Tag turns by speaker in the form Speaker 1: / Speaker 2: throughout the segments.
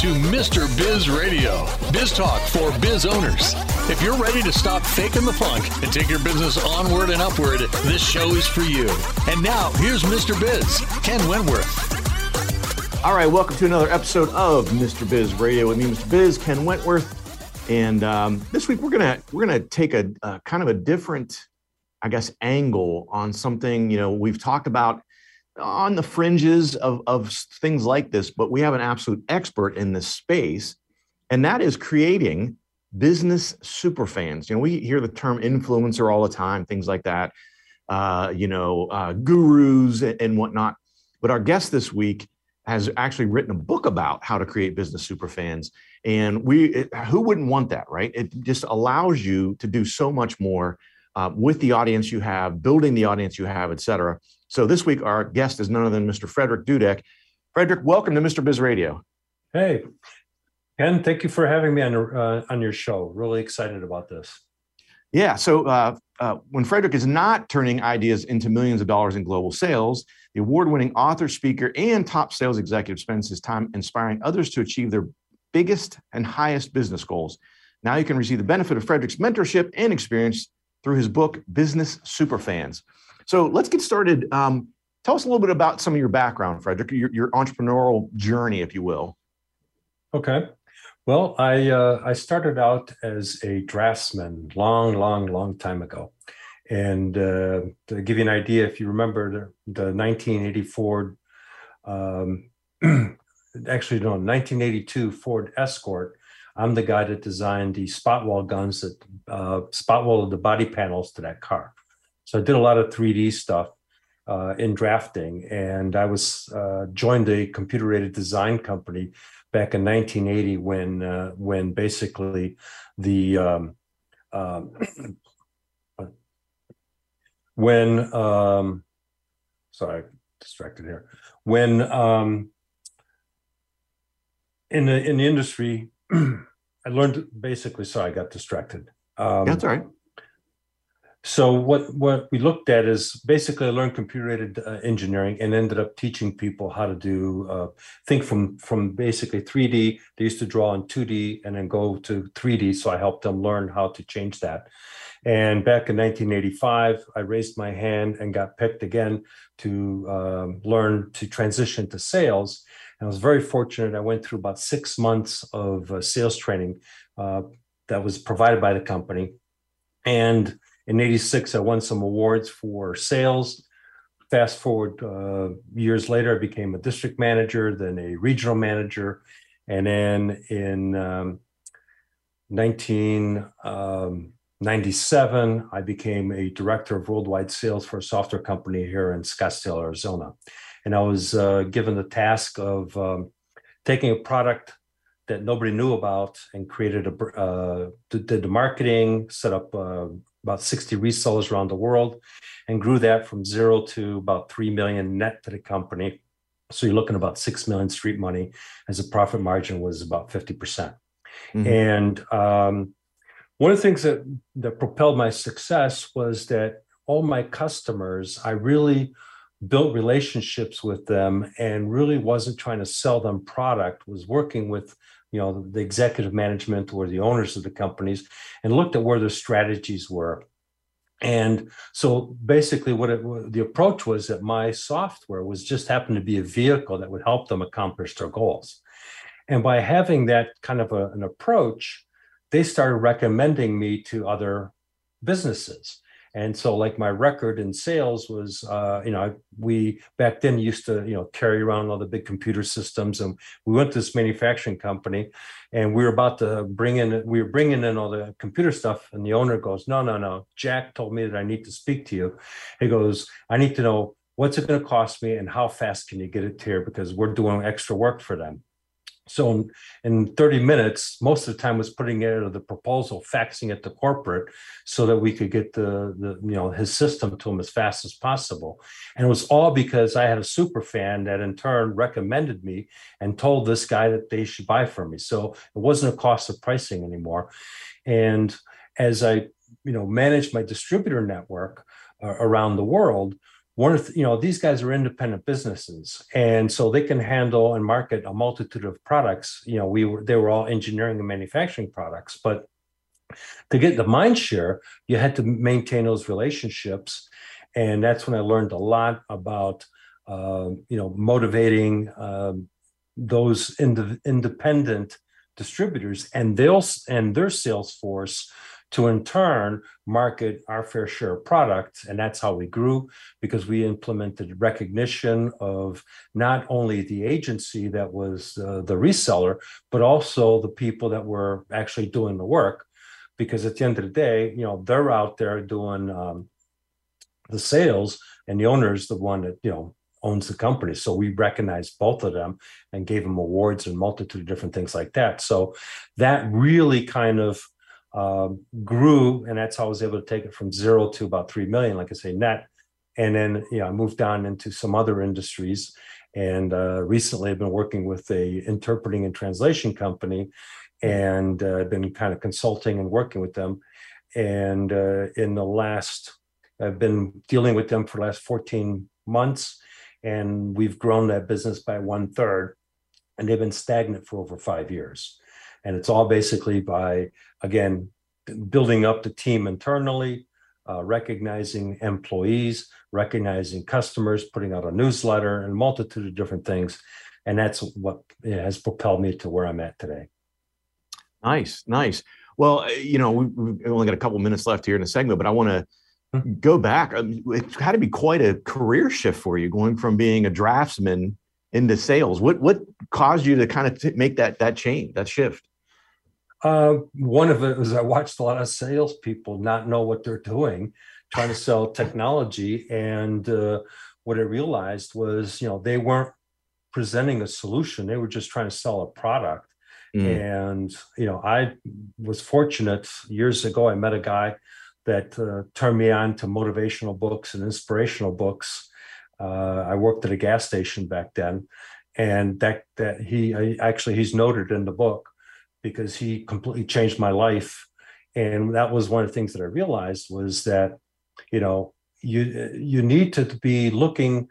Speaker 1: to Mr. Biz Radio, biz talk for biz owners. If you're ready to stop faking the funk and take your business onward and upward, this show is for you. And now, here's Mr. Biz, Ken Wentworth.
Speaker 2: All right, welcome to another episode of Mr. Biz Radio with me, Mr. Biz, Ken Wentworth. And um, this week we're gonna we're gonna take a, a kind of a different, I guess, angle on something. You know, we've talked about on the fringes of, of things like this, but we have an absolute expert in this space, and that is creating business superfans. You know, we hear the term influencer all the time, things like that, uh, you know, uh, gurus and, whatnot. But our guest this week has actually written a book about how to create business superfans. And we, it, who wouldn't want that, right? It just allows you to do so much more uh, with the audience you have, building the audience you have, et cetera. So this week, our guest is none other than Mr. Frederick Dudek. Frederick, welcome to Mr. Biz Radio.
Speaker 3: Hey, Ken, thank you for having me on, uh, on your show. Really excited about this.
Speaker 2: Yeah. So uh, uh, when Frederick is not turning ideas into millions of dollars in global sales, the award winning author, speaker, and top sales executive spends his time inspiring others to achieve their biggest and highest business goals. Now you can receive the benefit of Frederick's mentorship and experience through his book, Business Superfans. So let's get started. Um, tell us a little bit about some of your background, Frederick, your, your entrepreneurial journey, if you will.
Speaker 3: Okay. Well, I uh, I started out as a draftsman long, long, long time ago, and uh, to give you an idea, if you remember the, the 1984, um, actually no, 1982 Ford Escort. I'm the guy that designed the spot weld guns that uh, spot welded the body panels to that car. So I did a lot of 3D stuff uh, in drafting, and I was uh, joined a computer aided design company back in 1980 when uh, when basically the um, um, when um, sorry distracted here when um, in the in the industry I learned basically sorry I got distracted.
Speaker 2: Um, That's all right.
Speaker 3: So what what we looked at is basically I learned computer aided uh, engineering and ended up teaching people how to do uh, think from from basically 3D. They used to draw in 2D and then go to 3D. So I helped them learn how to change that. And back in 1985, I raised my hand and got picked again to um, learn to transition to sales. And I was very fortunate. I went through about six months of uh, sales training uh, that was provided by the company, and in 86, I won some awards for sales. Fast forward uh, years later, I became a district manager, then a regional manager. And then in um, 1997, um, I became a director of worldwide sales for a software company here in Scottsdale, Arizona. And I was uh, given the task of um, taking a product that nobody knew about and created a uh, did the marketing, set up uh, about 60 resellers around the world and grew that from zero to about 3 million net to the company. So you're looking about 6 million street money as the profit margin was about 50%. percent mm hmm And um, one of the things that, that propelled my success was that all my customers, I really built relationships with them and really wasn't trying to sell them product, was working with you know the executive management or the owners of the companies and looked at where their strategies were. And so basically what it, the approach was that my software was just happened to be a vehicle that would help them accomplish their goals. And by having that kind of a, an approach they started recommending me to other businesses and so, like my record in sales was, uh, you know, we back then used to, you know, carry around all the big computer systems, and we went to this manufacturing company, and we were about to bring in, we were bringing in all the computer stuff, and the owner goes, "No, no, no. Jack told me that I need to speak to you." He goes, "I need to know." What's it going to cost me, and how fast can you get it here? Because we're doing extra work for them. So in 30 minutes, most of the time was putting it the proposal, faxing it to corporate so that we could get the, the you know his system to him as fast as possible. And it was all because I had a super fan that in turn recommended me and told this guy that they should buy from me. So it wasn't a cost of pricing anymore. And as I you know managed my distributor network uh, around the world, one of you know these guys are independent businesses and so they can handle and market a multitude of products. You know we were they were all engineering and manufacturing products but to get the mind share you had to maintain those relationships and that's when i learned a lot about uh, you know motivating um, those ind- independent distributors and they'll and their sales force to in turn market our fair share of product. And that's how we grew because we implemented recognition of not only the agency that was uh, the reseller, but also the people that were actually doing the work. Because at the end of the day, you know, they're out there doing um, the sales and the owner is the one that, you know, owns the company. So we recognized both of them and gave them awards and multitude of different things like that. So that really kind of um, grew, and that's how I was able to take it from zero to about three million, like I say, net. And then, you know, I moved on into some other industries. And uh, recently, I've been working with a interpreting and translation company, and uh, I've been kind of consulting and working with them. And uh, in the last, I've been dealing with them for the last 14 months, and we've grown that business by one third. And they've been stagnant for over five years. And it's all basically by, again, building up the team internally, uh, recognizing employees, recognizing customers, putting out a newsletter, and a multitude of different things. And that's what has propelled me to where I'm at today.
Speaker 2: Nice, nice. Well, uh, you know, we've only got a couple minutes left here in the segment, but I want to hmm. go back. Um, it had to be quite a career shift for you, going from being a draftsman into sales. What what caused you to kind of t- make that that change, that shift?
Speaker 3: Uh, one of it was I watched a lot of salespeople not know what they're doing, trying to sell technology, and uh, what I realized was, you know, they weren't presenting a solution; they were just trying to sell a product. Mm. And you know, I was fortunate years ago. I met a guy that uh, turned me on to motivational books and inspirational books. Uh, I worked at a gas station back then, and that that he I, actually he's noted in the book because he completely changed my life. And that was one of the things that I realized was that, you know, you you need to be looking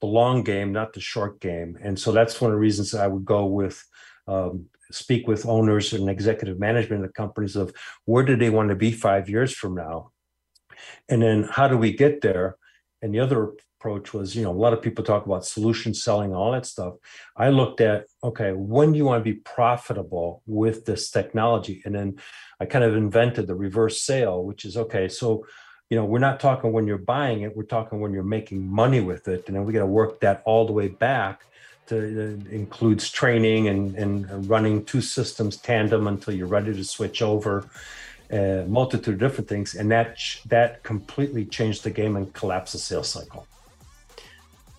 Speaker 3: the long game, not the short game. And so that's one of the reasons I would go with um, speak with owners and executive management of companies of where do they want to be five years from now, and then how do we get there? And the other approach was, you know, a lot of people talk about solution selling, all that stuff. I looked at, okay, when do you want to be profitable with this technology? And then I kind of invented the reverse sale, which is okay, so you know, we're not talking when you're buying it, we're talking when you're making money with it. And then we got to work that all the way back to uh, includes training and, and running two systems tandem until you're ready to switch over. A uh, multitude of different things, and that that completely changed the game and collapsed the sales cycle.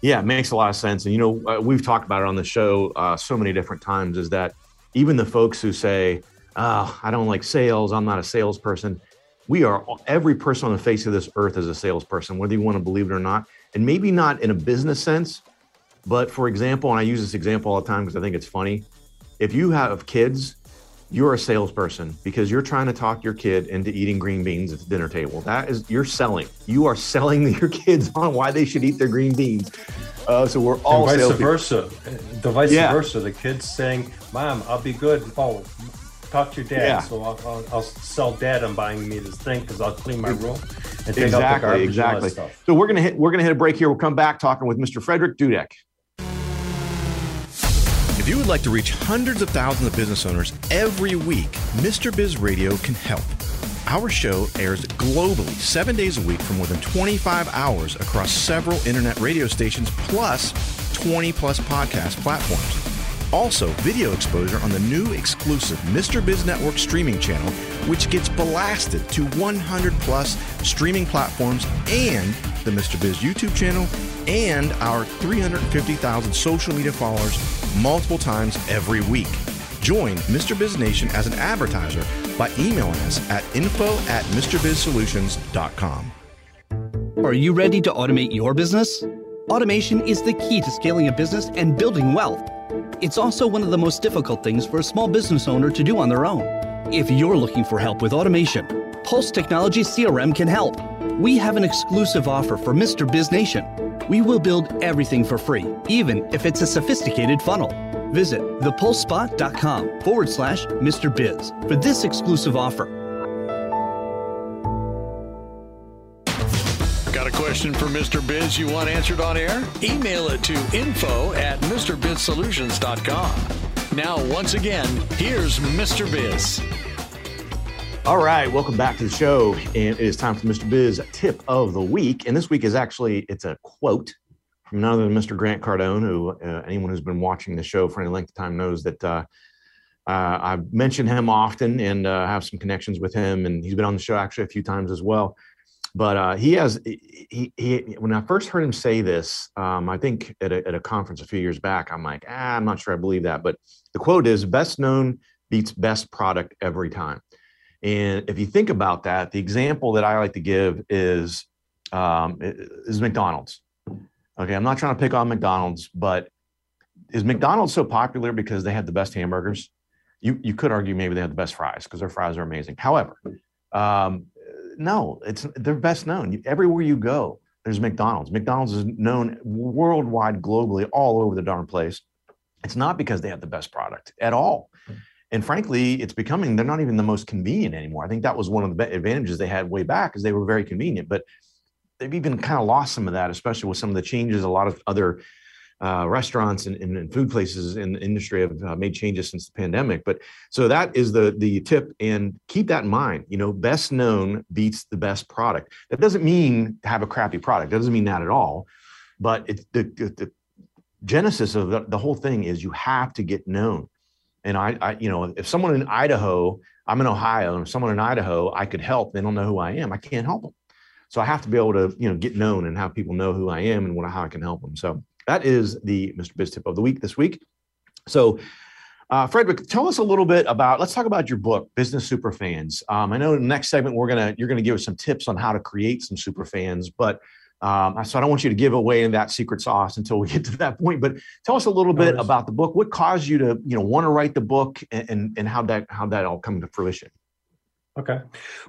Speaker 2: Yeah, it makes a lot of sense. And, you know, uh, we've talked about it on the show uh, so many different times is that even the folks who say, oh, I don't like sales, I'm not a salesperson. We are, every person on the face of this earth is a salesperson, whether you want to believe it or not. And maybe not in a business sense, but for example, and I use this example all the time because I think it's funny. If you have kids you're a salesperson because you're trying to talk your kid into eating green beans at the dinner table. That is, you're selling. You are selling your kids on why they should eat their green beans. Uh, so we're all
Speaker 3: and vice versa. The vice yeah. versa. The kids saying, "Mom, I'll be good." Oh, talk to your dad. Yeah. So I'll, I'll, I'll, sell dad on buying me this thing because I'll clean my room and take exactly, out the garbage exactly.
Speaker 2: So we're gonna hit. We're gonna hit a break here. We'll come back talking with Mr. Frederick Dudek.
Speaker 1: If you would like to reach hundreds of thousands of business owners every week, Mr. Biz Radio can help. Our show airs globally seven days a week for more than 25 hours across several internet radio stations plus 20 plus podcast platforms. Also, video exposure on the new exclusive Mr. Biz Network streaming channel, which gets blasted to 100 plus streaming platforms and the Mr. Biz YouTube channel and our 350,000 social media followers multiple times every week. Join Mr. Biz Nation as an advertiser by emailing us at info at MrBizSolutions.com.
Speaker 4: Are you ready to automate your business? Automation is the key to scaling a business and building wealth. It's also one of the most difficult things for a small business owner to do on their own. If you're looking for help with automation, Pulse Technology CRM can help. We have an exclusive offer for Mr. Biz Nation We will build everything for free, even if it's a sophisticated funnel. Visit thepulsespot.com forward slash Mr. Biz for this exclusive offer.
Speaker 1: Got a question for Mr. Biz you want answered on air? Email it to info at MrBizSolutions.com. Now, once again, here's Mr. Biz.
Speaker 2: All right, welcome back to the show, and it is time for Mr. Biz tip of the week. And this week is actually it's a quote from none other than Mr. Grant Cardone, who uh, anyone who's been watching the show for any length of time knows that uh, uh, I mention him often and uh, have some connections with him, and he's been on the show actually a few times as well. But uh, he has he, he when I first heard him say this, um, I think at a, at a conference a few years back, I'm like, ah, I'm not sure I believe that. But the quote is, "Best known beats best product every time." And if you think about that, the example that I like to give is um, is McDonald's. Okay, I'm not trying to pick on McDonald's, but is McDonald's so popular because they have the best hamburgers? You you could argue maybe they have the best fries because their fries are amazing. However, um, no, it's they're best known. Everywhere you go, there's McDonald's. McDonald's is known worldwide, globally, all over the darn place. It's not because they have the best product at all and frankly it's becoming they're not even the most convenient anymore. I think that was one of the advantages they had way back is they were very convenient but they've even kind of lost some of that especially with some of the changes a lot of other uh, restaurants and, and, food places in the industry have uh, made changes since the pandemic. But so that is the the tip and keep that in mind you know best known beats the best product. That doesn't mean to have a crappy product that doesn't mean that at all but it's the, the, the genesis of the, the whole thing is you have to get known and I, I, you know, if someone in Idaho, I'm in Ohio, and if someone in Idaho I could help, they don't know who I am. I can't help them. So I have to be able to, you know, get known and have people know who I am and what, how I can help them. So that is the Mr. Biz tip of the week this week. So, uh, Frederick, tell us a little bit about. Let's talk about your book, Business Super Fans. Um, I know in the next segment we're gonna you're gonna give us some tips on how to create some super fans, but um, so I don't want you to give away in that secret sauce until we get to that point. But tell us a little bit about the book. What caused you to, you know, want to write the book, and and, and how that how that all come to fruition?
Speaker 3: Okay,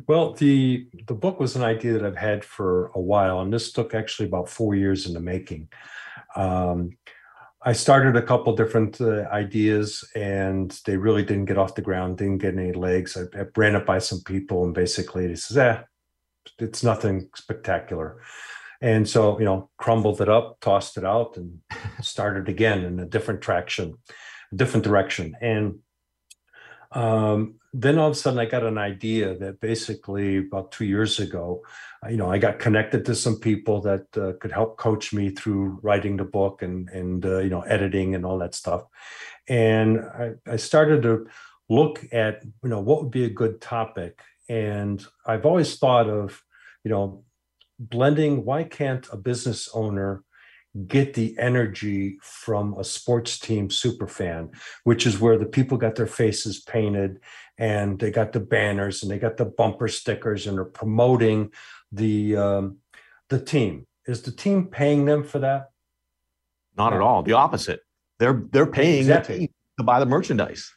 Speaker 3: well the the book was an idea that I've had for a while, and this took actually about four years in the making. Um, I started a couple different uh, ideas, and they really didn't get off the ground, didn't get any legs. I, I ran it by some people, and basically, they says, "Eh, it's nothing spectacular." And so, you know, crumbled it up, tossed it out, and started again in a different traction, a different direction. And um, then all of a sudden, I got an idea that basically about two years ago, uh, you know, I got connected to some people that uh, could help coach me through writing the book and and uh, you know editing and all that stuff. And I, I started to look at you know what would be a good topic. And I've always thought of you know blending why can't a business owner get the energy from a sports team super fan which is where the people got their faces painted and they got the banners and they got the bumper stickers and they're promoting the um, the team. Is the team paying them for that?
Speaker 2: Not at all. The opposite. They're they're paying exactly. the team to buy the merchandise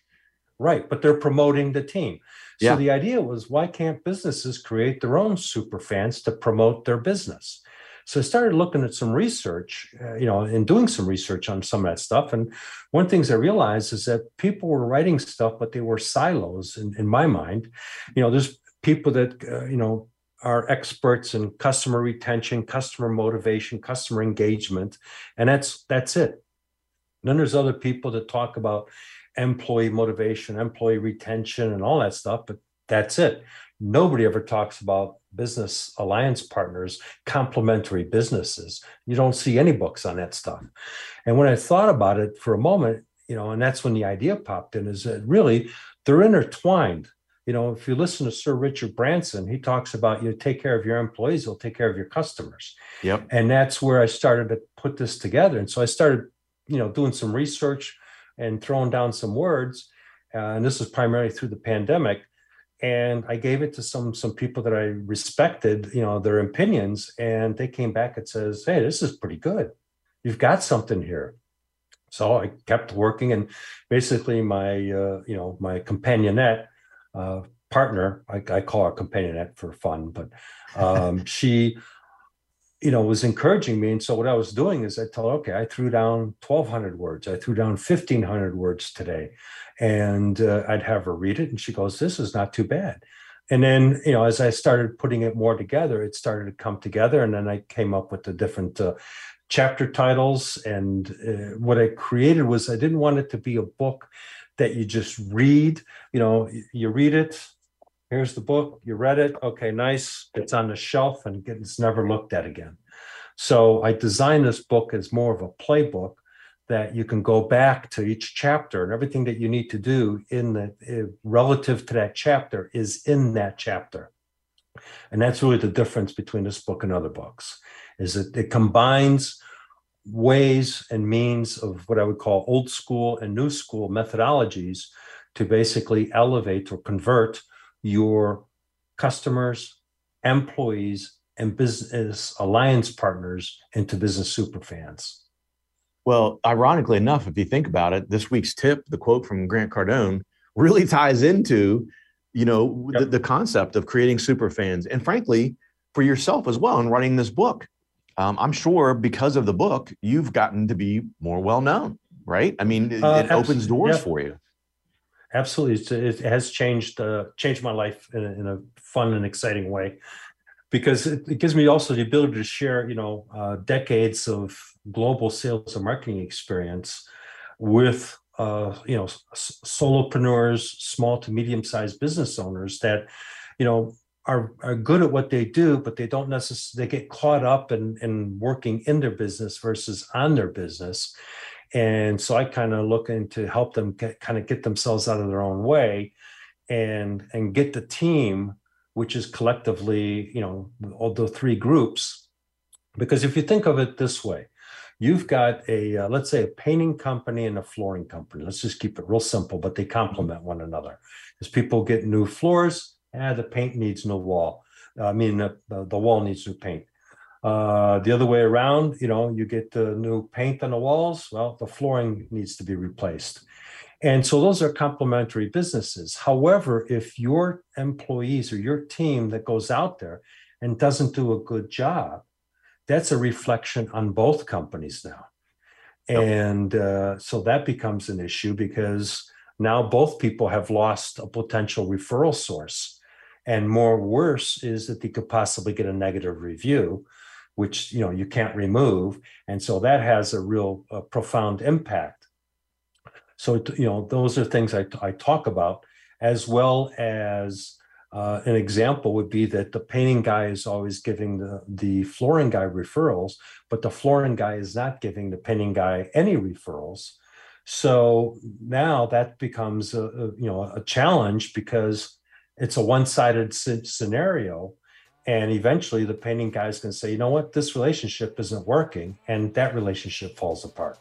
Speaker 3: right but they're promoting the team so yeah. the idea was why can't businesses create their own super fans to promote their business? So I started looking at some research, uh, you know, and doing some research on some of that stuff. And one of the things I realized is that people were writing stuff, but they were silos in, in my mind. You know, there's people that, uh, you know, are experts in customer retention, customer motivation, customer engagement, and that's that's it. Then there's other people that talk about employee motivation, employee retention, and all that stuff, but that's it. Nobody ever talks about business alliance partners, complementary businesses. You don't see any books on that stuff. And when I thought about it for a moment, you know, and that's when the idea popped in is that really they're intertwined. You know, if you listen to Sir Richard Branson, he talks about you take care of your employees, you'll take care of your customers.
Speaker 2: Yep.
Speaker 3: And that's where I started to put this together. And so I started, you know, doing some research and throwing down some words. Uh, and this was primarily through the pandemic. And I gave it to some some people that I respected, you know, their opinions, and they came back and says, "Hey, this is pretty good. You've got something here." So I kept working, and basically my uh, you know my companionette uh, partner, I, I, call her companionette for fun, but um, she you know, was encouraging me. And so what I was doing is I told, okay, I threw down 1,200 words. I threw down 1,500 words today. And uh, I'd have her read it. And she goes, this is not too bad. And then, you know, as I started putting it more together, it started to come together. And then I came up with the different uh, chapter titles. And uh, what I created was I didn't want it to be a book that you just read. You know, you read it, here's the book, you read it, okay, nice, it's on the shelf and it's never looked at again. So I designed this book as more of a playbook that you can go back to each chapter and everything that you need to do in the uh, relative to that chapter is in that chapter. And that's really the difference between this book and other books is that it combines ways and means of what I would call old school and new school methodologies to basically elevate or convert your customers, employees, and business alliance partners into business superfans.
Speaker 2: Well, ironically enough, if you think about it, this week's tip, the quote from Grant Cardone, really ties into, you know, yep. the, the, concept of creating superfans, and frankly, for yourself as well in writing this book. Um, I'm sure because of the book, you've gotten to be more well known, right? I mean, it, uh, it opens doors for you
Speaker 3: absolutely. It has changed uh, changed my life in a, in a, fun and exciting way because it, it, gives me also the ability to share you know uh, decades of global sales and marketing experience with uh, you know solopreneurs small to medium sized business owners that you know are, are good at what they do but they don't necessarily they get caught up in, in working in their business versus on their business and so I kind of looking to help them get, kind of get themselves out of their own way and and get the team, which is collectively, you know, all the three groups. Because if you think of it this way, you've got a uh, let's say a painting company and a flooring company. Let's just keep it real simple, but they complement one another. As people get new floors, ah, the paint needs new wall. I mean, the, the wall needs new paint. Uh, the other way around, you know, you get the new paint on the walls. Well, the flooring needs to be replaced. And so those are complementary businesses. However, if your employees or your team that goes out there and doesn't do a good job, that's a reflection on both companies now. And uh, so that becomes an issue because now both people have lost a potential referral source. And more worse is that they could possibly get a negative review which you know you can't remove. And so that has a real uh, profound impact. So you know those are things I, I talk about as well as uh, an example would be that the painting guy is always giving the, the flooring guy referrals but the flooring guy is not giving the painting guy any referrals. So now that becomes a, a you know a challenge because it's a one-sided scenario and eventually the painting guy is going to say you know what? This relationship isn't working and that relationship falls apart.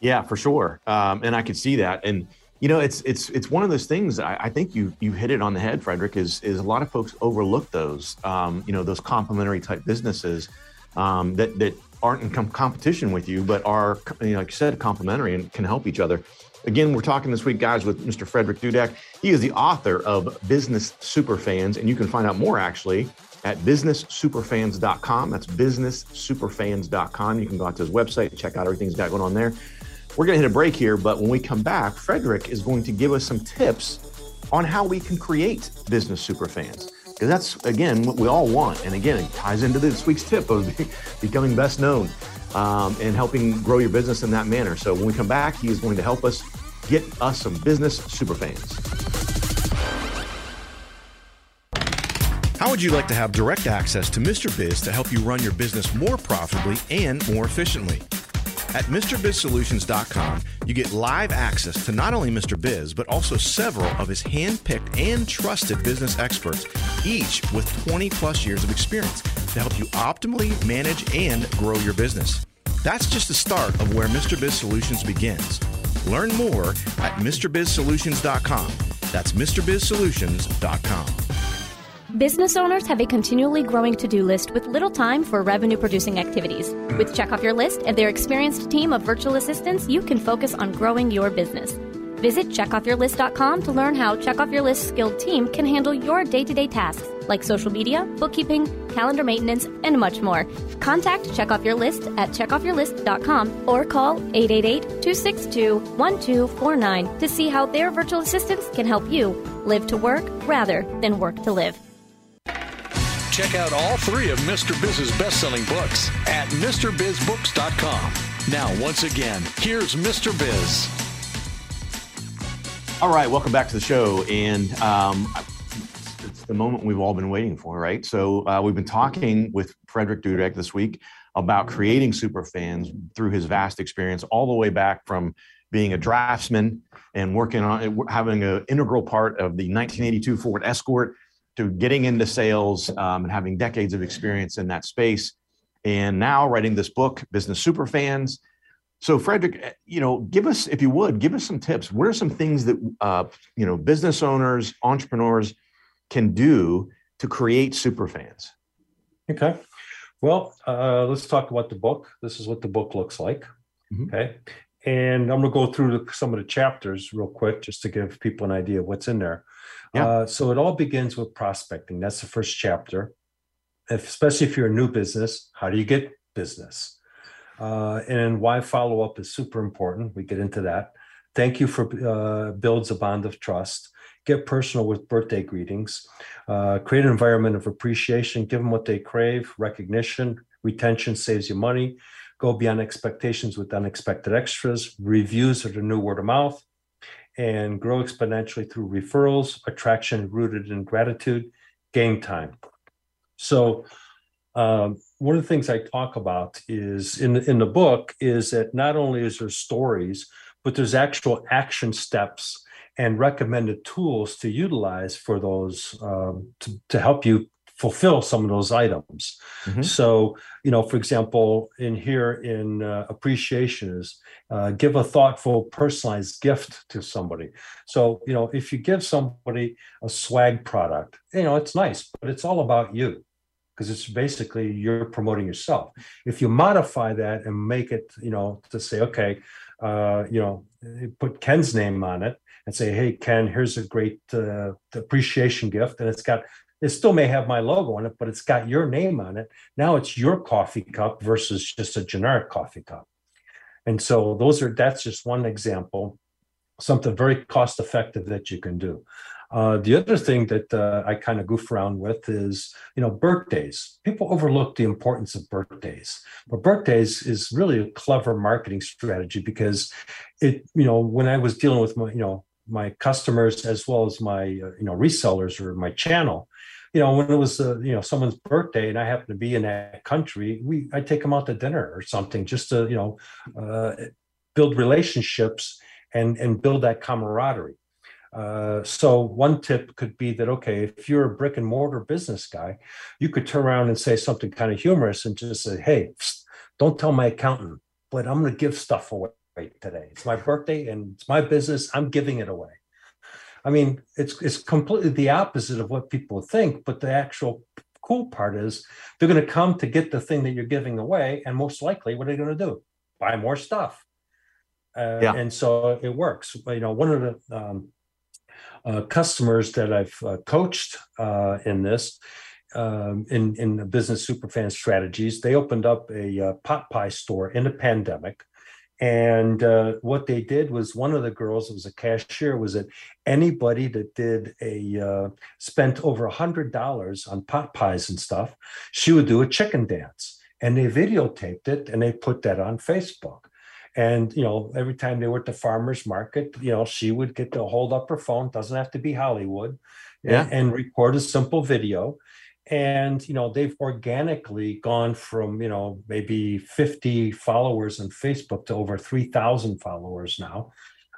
Speaker 2: Yeah for sure. Um, and i could see that. And you know it's it's it's one of those things I, I, think you you hit it on the head frederick is is a lot of folks overlook those um, you know those complementary type businesses um, that that aren't in com- competition with you but are you know, like you said complementary and can help each other Again, we're talking this week, guys, with Mr. Frederick Dudek. He is the author of Business Superfans, and you can find out more actually at businesssuperfans.com. That's businesssuperfans.com. You can go out to his website and check out everything he's got going on there. We're going to hit a break here, but when we come back, Frederick is going to give us some tips on how we can create business superfans. Because that's, again, what we all want. And again, it ties into this week's tip of becoming best known um, and helping grow your business in that manner. So when we come back, he is going to help us get us some business super fans.
Speaker 5: How would you like to have direct access to Mr. Biz to help you run your business more profitably and more efficiently? At MrBizSolutions.com, you get live access to not only Mr. Biz, but also several of his hand-picked and trusted business experts, each with 20 plus years of experience to help you optimally manage and grow your business. That's just the start of where Mr. Biz Solutions begins. Learn more at MrBizSolutions.com. That's MrBizSolutions.com.
Speaker 6: Business owners have a continually growing to do list with little time for revenue producing activities. With Check Off Your List and their experienced team of virtual assistants, you can focus on growing your business. Visit checkoffyourlist.com to learn how Check Off Your List skilled team can handle your day to day tasks like social media, bookkeeping, calendar maintenance, and much more. Contact Check Off Your List at checkoffyourlist.com or call 888 262 1249 to see how their virtual assistants can help you live to work rather than work to live.
Speaker 1: Check out all three of Mr. Biz's best selling books at MrBizBooks.com. Now, once again, here's Mr. Biz.
Speaker 2: All right, welcome back to the show. And um, it's the moment we've all been waiting for, right? So uh, we've been talking with Frederick Dudek this week about creating super fans through his vast experience, all the way back from being a draftsman and working on having an integral part of the 1982 Ford Escort to getting into sales um, and having decades of experience in that space. And now writing this book, Business Superfans. So, Frederick, eh, you know, give us, if you would, give us some tips. What are some things that uh, you know business owners, entrepreneurs can do to create superfans?
Speaker 3: Okay. Well, uh, let's talk about the book. This is what the book looks like. Mm-hmm. Okay. And I'm going to go through the, some of the chapters real quick just to give people an idea of what's in there. Yeah. Uh, so it all begins with prospecting. That's the first chapter. If, especially if you're a new business, how do you get business? Uh, and why follow up is super important. We get into that. Thank you for uh, builds a bond of trust. Get personal with birthday greetings. Uh, create an environment of appreciation. Give them what they crave. Recognition, retention saves you money. Go beyond expectations with unexpected extras. Reviews are the new word of mouth and grow exponentially through referrals, attraction rooted in gratitude, game time. So, um, one of the things I talk about is in in the book is that not only is there stories, but there's actual action steps and recommended tools to utilize for those um, to, to help you fulfill some of those items. Mm-hmm. So, you know, for example, in here in uh, appreciation is uh, give a thoughtful, personalized gift to somebody. So, you know, if you give somebody a swag product, you know, it's nice, but it's all about you because it's basically you're promoting yourself. If you modify that and make it, you know, to say, okay, uh, you know, put Ken's name on it and say, hey, Ken, here's a great uh, appreciation gift, and it's got it still may have my logo on it, but it's got your name on it. Now it's your coffee cup versus just a generic coffee cup. And so those are that's just one example, something very cost effective that you can do. Uh, the other thing that uh, I kind of goof around with is, you know, birthdays. People overlook the importance of birthdays, but birthdays is really a clever marketing strategy because it, you know, when I was dealing with my, you know, my customers as well as my, uh, you know, resellers or my channel, you know, when it was uh, you know someone's birthday and I happen to be in that country, we I take them out to dinner or something just to you know uh, build relationships and and build that camaraderie. Uh, so one tip could be that okay, if you're a brick and mortar business guy, you could turn around and say something kind of humorous and just say, "Hey, don't tell my accountant, but I'm going to give stuff away today. It's my birthday and it's my business. I'm giving it away." I mean, it's it's completely the opposite of what people think. But the actual cool part is they're going to come to get the thing that you're giving away, and most likely, what are they going to do? Buy more stuff. Uh, yeah. And so it works. You know, one of the um, uh, customers that I've uh, coached uh, in this. Um, in in the business superfan strategies, they opened up a uh, pot pie store in the pandemic, and uh, what they did was one of the girls, was a cashier, was that anybody that did a uh, spent over a hundred dollars on pot pies and stuff, she would do a chicken dance, and they videotaped it and they put that on Facebook. And you know, every time they were at the farmers market, you know, she would get to hold up her phone. Doesn't have to be Hollywood, yeah. and, and record a simple video and you know they've organically gone from you know maybe 50 followers on facebook to over 3000 followers now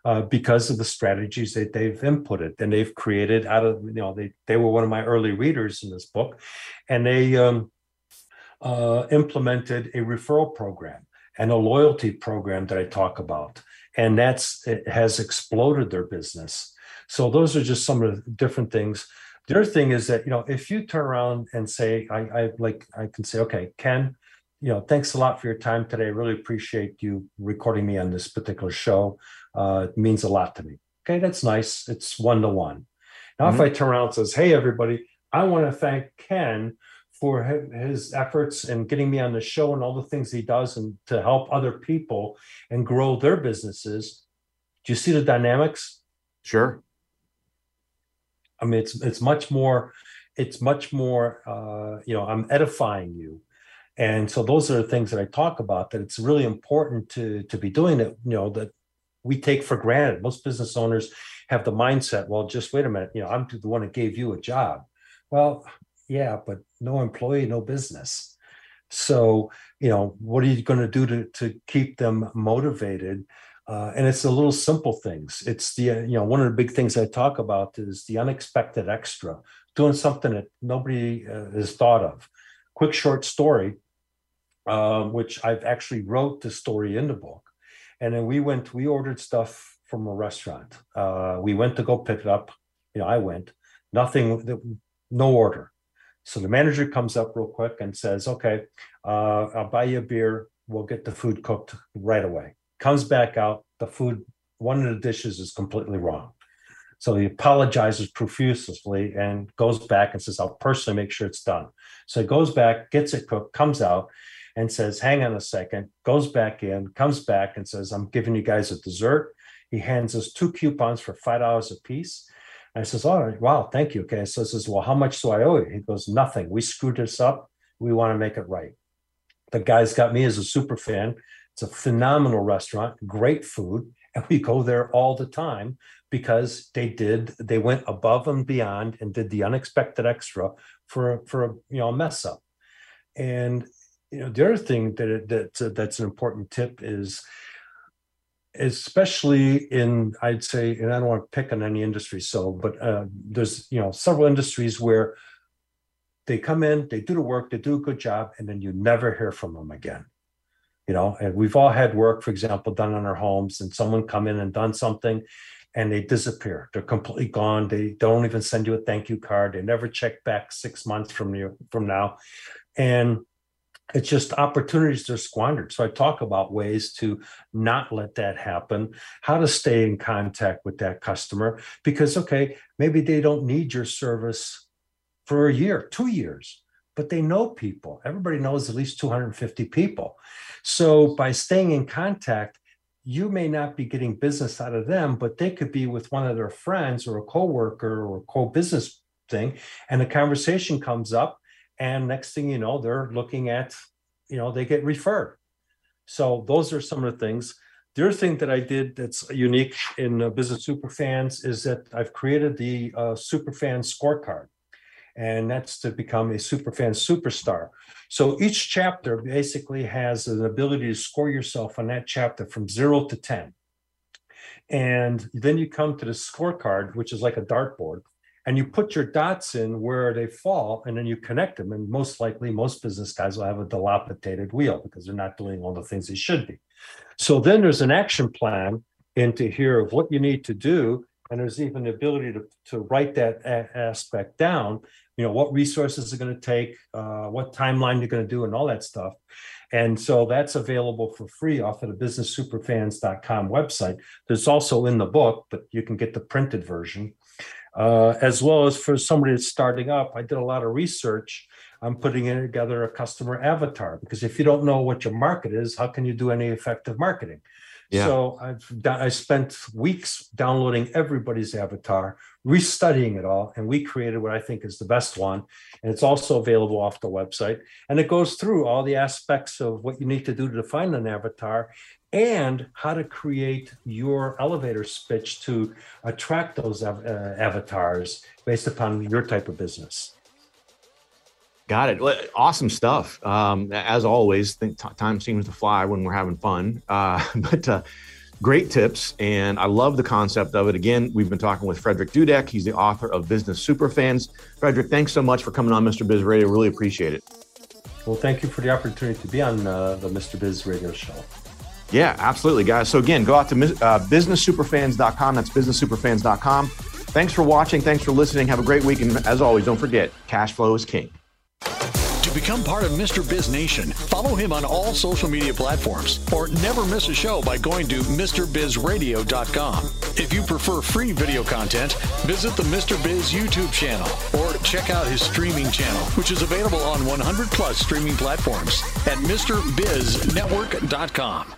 Speaker 3: uh, because of the strategies that they've inputted. And they've created out of you know they they were one of my early readers in this book. And they um, uh, implemented a referral program and a loyalty program that i talk about. And that's it has exploded their business. So those are just some of the different things the other thing is that, you know, if you turn around and say, I, I like, I can say, okay, Ken, you know, thanks a lot for your time today. I really appreciate you recording me on this particular show. Uh, it means a lot to me. Okay, that's nice. It's one to one. Now, mm-hmm. if I turn around and says, hey, everybody, I want to thank Ken for his efforts and getting me on the show and all the things he does and to help other people and grow their businesses. Do you see the dynamics?
Speaker 2: Sure.
Speaker 3: I mean, it's it's much more, it's much more. Uh, you know, I'm edifying you, and so those are the things that I talk about. That it's really important to to be doing it. You know that we take for granted. Most business owners have the mindset, well, just wait a minute. You know, I'm the one that gave you a job. Well, yeah, but no employee, no business. So, you know, what are you going to do to to keep them motivated? Uh, and it's the little simple things. It's the, uh, you know, one of the big things I talk about is the unexpected extra, doing something that nobody uh, has thought of. Quick short story, uh, which I've actually wrote the story in the book. And then we went, we ordered stuff from a restaurant. Uh, we went to go pick it up. You know, I went, nothing, no order. So the manager comes up real quick and says, okay, uh, I'll buy you a beer. We'll get the food cooked right away comes back out, the food, one of the dishes is completely wrong. So he apologizes profusely and goes back and says, I'll personally make sure it's done. So he goes back, gets it cooked, comes out and says, Hang on a second, goes back in, comes back and says, I'm giving you guys a dessert. He hands us two coupons for $5 a piece. And I says, All right, wow, thank you. Okay. So he says, Well, how much do I owe you? He goes, Nothing. We screwed this up. We want to make it right. The guy's got me as a super fan. It's a phenomenal restaurant, great food, and we go there all the time because they did they went above and beyond and did the unexpected extra for for a you know a mess up. And you know the other thing that that that's an important tip is especially in i'd say and i don't want to pick on any industry so but uh, there's you know several industries where they come in they do the work they do a good job and then you never hear from them again you know and we've all had work for example done on our homes and someone come in and done something and they disappear. They're completely gone. They don't even send you a thank you card. They never check back six months from you from now. And it's just opportunities are squandered. So i talk about ways to not let that happen how to stay in contact with that customer because okay maybe they don't need your service for a year two years but they know people. Everybody knows at least 250 people so by staying in contact, you may not be getting business out of them, but they could be with one of their friends or a coworker or a co-business thing, and the conversation comes up, and next thing you know, they're looking at, you know, they get referred. So those are some of the things. The other thing that I did that's unique in uh, Business Superfans is that I've created the uh, Superfan scorecard and that's to become a superfan superstar. So each chapter basically has an ability to score yourself on that chapter from zero to 10. And then you come to the scorecard, which is like a dartboard, and you put your dots in where they fall, and then you connect them. And most likely, most business guys will have a dilapidated wheel because they're not doing all the things they should be. So then there's an action plan into here of what you need to do and there's even the ability to, to write that a- aspect down you know what resources are going to take uh, what timeline you're going to do and all that stuff. And so that's available for free off of the businesssuperfans.com website. There's also in the book but you can get the printed version. Uh, as well as for somebody that's starting up i did a lot of research. I'm putting together a customer avatar because if you don't know what your market is how can you do any effective marketing yeah. So I've I spent weeks downloading everybody's avatar, restudying it all, and we created what I think is the best one. And it's also available off the website. And it goes through all the aspects of what you need to do to define an avatar and how to create your elevator speech to attract those uh, avatars based upon your type of business.
Speaker 2: Got it. Awesome stuff. Um, as always, think t- time seems to fly when we're having fun. Uh, but uh, great tips, and I love the concept of it. Again, we've been talking with Frederick Dudek. He's the author of Business Superfans. Frederick, thanks so much for coming on Mr. Biz Radio. Really appreciate it.
Speaker 3: Well, thank you for the opportunity to be on uh, the Mr. Biz Radio show.
Speaker 2: Yeah, absolutely, guys. So again, go out to uh, businesssuperfans.com. That's businesssuperfans.com. Thanks for watching. Thanks for listening. Have a great week. And as always, don't forget, cash flow is king.
Speaker 1: To become part of Mr. Biz Nation, follow him on all social media platforms or never miss a show by going to MrBizRadio.com. If you prefer free video content, visit the Mr. Biz YouTube channel or check out his streaming channel, which is available on 100 plus streaming platforms at MrBizNetwork.com.